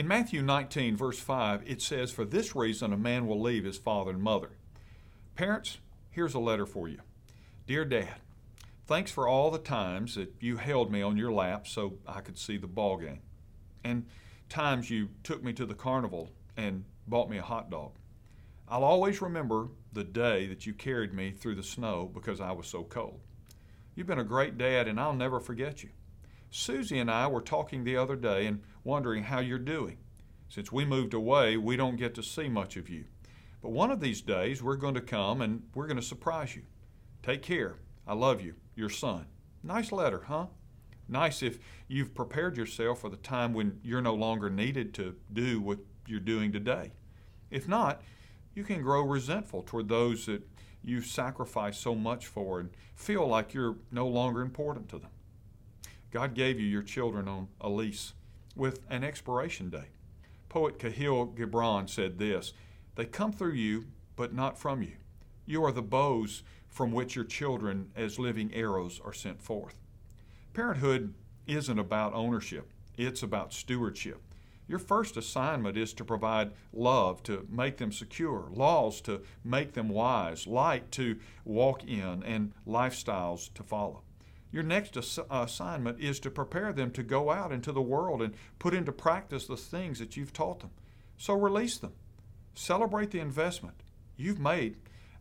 In Matthew 19, verse 5, it says, For this reason a man will leave his father and mother. Parents, here's a letter for you. Dear Dad, thanks for all the times that you held me on your lap so I could see the ball game. And times you took me to the carnival and bought me a hot dog. I'll always remember the day that you carried me through the snow because I was so cold. You've been a great dad, and I'll never forget you. Susie and I were talking the other day and wondering how you're doing. Since we moved away, we don't get to see much of you. But one of these days, we're going to come and we're going to surprise you. Take care. I love you. Your son. Nice letter, huh? Nice if you've prepared yourself for the time when you're no longer needed to do what you're doing today. If not, you can grow resentful toward those that you've sacrificed so much for and feel like you're no longer important to them. God gave you your children on a lease with an expiration date. Poet Kahlil Gibran said this They come through you, but not from you. You are the bows from which your children, as living arrows, are sent forth. Parenthood isn't about ownership, it's about stewardship. Your first assignment is to provide love to make them secure, laws to make them wise, light to walk in, and lifestyles to follow. Your next ass- assignment is to prepare them to go out into the world and put into practice the things that you've taught them. So release them. Celebrate the investment. You've made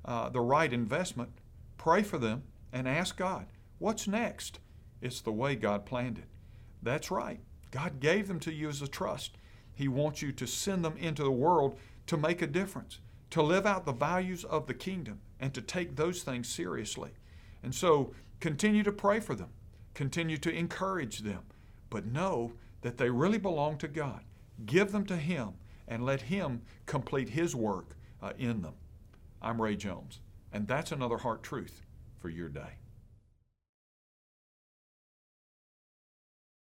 uh, the right investment. Pray for them and ask God, what's next? It's the way God planned it. That's right. God gave them to you as a trust. He wants you to send them into the world to make a difference, to live out the values of the kingdom, and to take those things seriously. And so continue to pray for them, continue to encourage them, but know that they really belong to God. Give them to Him and let Him complete His work uh, in them. I'm Ray Jones, and that's another heart truth for your day.